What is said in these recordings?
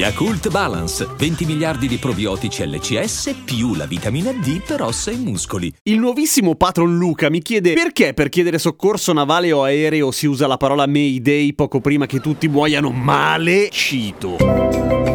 Yakult Balance, 20 miliardi di probiotici LCS più la vitamina D per ossa e muscoli. Il nuovissimo patron Luca mi chiede perché per chiedere soccorso navale o aereo si usa la parola Mayday poco prima che tutti muoiano male. Cito.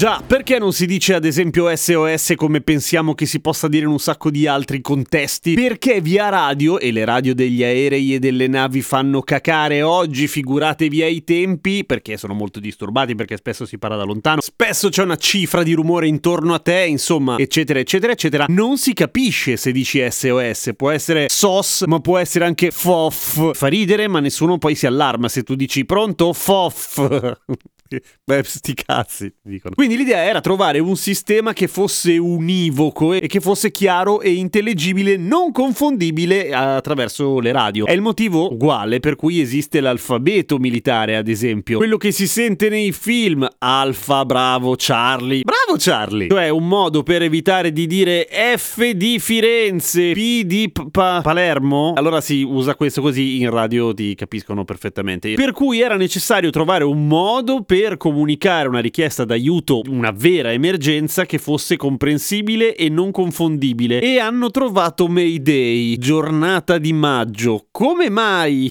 Già, perché non si dice ad esempio SOS come pensiamo che si possa dire in un sacco di altri contesti? Perché via radio, e le radio degli aerei e delle navi fanno cacare oggi, figuratevi ai tempi, perché sono molto disturbati, perché spesso si parla da lontano, spesso c'è una cifra di rumore intorno a te, insomma, eccetera, eccetera, eccetera. Non si capisce se dici SOS, può essere SOS, ma può essere anche FOF. Fa ridere, ma nessuno poi si allarma se tu dici pronto FOF. Beh, sti cazzi, dicono. Quindi l'idea era trovare un sistema che fosse univoco e che fosse chiaro e intellegibile, non confondibile attraverso le radio. È il motivo uguale per cui esiste l'alfabeto militare, ad esempio. Quello che si sente nei film, Alfa, bravo, Charlie. Bravo Charlie! Cioè un modo per evitare di dire F di Firenze, P di pa- Palermo. Allora si usa questo così in radio ti capiscono perfettamente. Per cui era necessario trovare un modo per per comunicare una richiesta d'aiuto, una vera emergenza che fosse comprensibile e non confondibile. E hanno trovato Mayday, giornata di maggio. Come mai?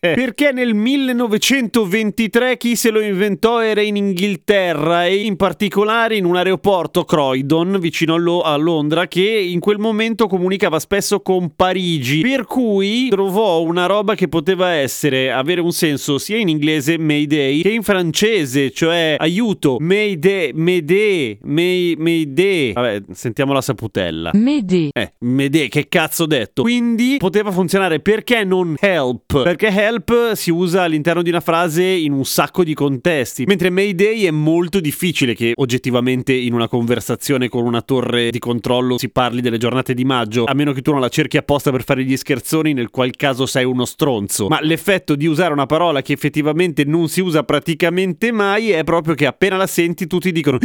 Perché nel 1923 chi se lo inventò era in Inghilterra e in particolare in un aeroporto Croydon vicino a Londra che in quel momento comunicava spesso con Parigi. Per cui trovò una roba che poteva essere avere un senso sia in inglese Mayday che in francese cioè aiuto Mayday Mayday May, Mayday. Vabbè sentiamo la saputella. Mayday. Eh Mayday che cazzo ho detto? Quindi poteva funzionare. Perché non help? Perché perché help si usa all'interno di una frase in un sacco di contesti, mentre Mayday è molto difficile che oggettivamente in una conversazione con una torre di controllo si parli delle giornate di maggio, a meno che tu non la cerchi apposta per fare gli scherzoni, nel qual caso sei uno stronzo. Ma l'effetto di usare una parola che effettivamente non si usa praticamente mai è proprio che appena la senti tutti dicono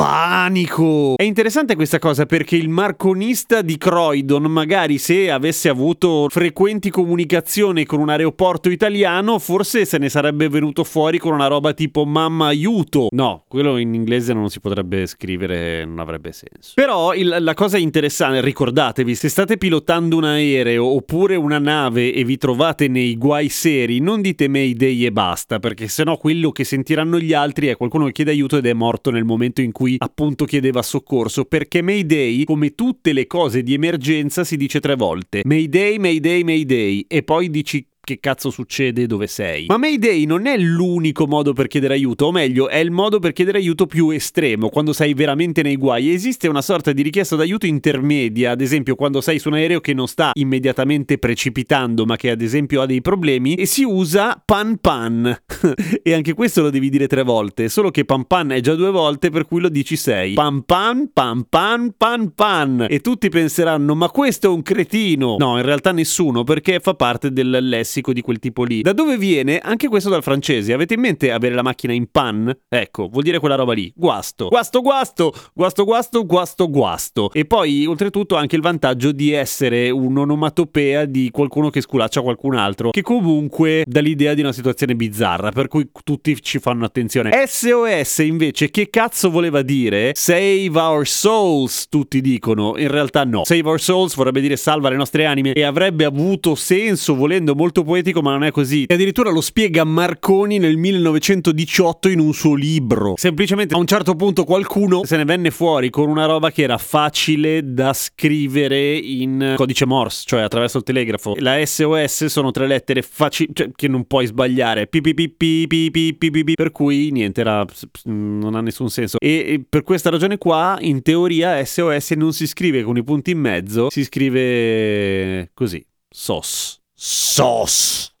panico. È interessante questa cosa perché il marconista di Croydon magari se avesse avuto frequenti comunicazioni con un aeroporto italiano, forse se ne sarebbe venuto fuori con una roba tipo mamma aiuto. No, quello in inglese non si potrebbe scrivere, non avrebbe senso. Però il, la cosa interessante, ricordatevi, se state pilotando un aereo oppure una nave e vi trovate nei guai seri, non dite Mayday e basta, perché sennò quello che sentiranno gli altri è qualcuno che chiede aiuto ed è morto nel momento in cui appunto chiedeva soccorso, perché Mayday, come tutte le cose di emergenza, si dice tre volte. Mayday, Mayday, Mayday e poi dici che cazzo succede dove sei. Ma Mayday non è l'unico modo per chiedere aiuto, o meglio, è il modo per chiedere aiuto più estremo, quando sei veramente nei guai. Esiste una sorta di richiesta d'aiuto intermedia, ad esempio quando sei su un aereo che non sta immediatamente precipitando, ma che ad esempio ha dei problemi, e si usa pan pan. e anche questo lo devi dire tre volte, solo che pan pan è già due volte, per cui lo dici sei. Pan pan, pan pan, pan pan. E tutti penseranno, ma questo è un cretino. No, in realtà nessuno, perché fa parte del lessico lessico di quel tipo lì. Da dove viene? Anche questo dal francese. Avete in mente avere la macchina in pan? Ecco, vuol dire quella roba lì. Guasto. Guasto, guasto, guasto, guasto, guasto, guasto. E poi, oltretutto, anche il vantaggio di essere un'onomatopea di qualcuno che sculaccia qualcun altro, che comunque dà l'idea di una situazione bizzarra, per cui tutti ci fanno attenzione. SOS, invece, che cazzo voleva dire? Save our souls, tutti dicono. In realtà no. Save our souls vorrebbe dire salva le nostre anime e avrebbe avuto senso, volendo molto poetico, ma non è così. E addirittura lo spiega Marconi nel 1918 in un suo libro. Semplicemente a un certo punto qualcuno se ne venne fuori con una roba che era facile da scrivere in codice Morse, cioè attraverso il telegrafo. La SOS sono tre lettere facili, cioè, che non puoi sbagliare. Per cui niente, era, non ha nessun senso. E per questa ragione qua, in teoria, SOS non si scrive con i punti in mezzo, si scrive così. SOS. SOS.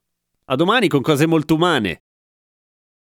A domani con cose molto umane.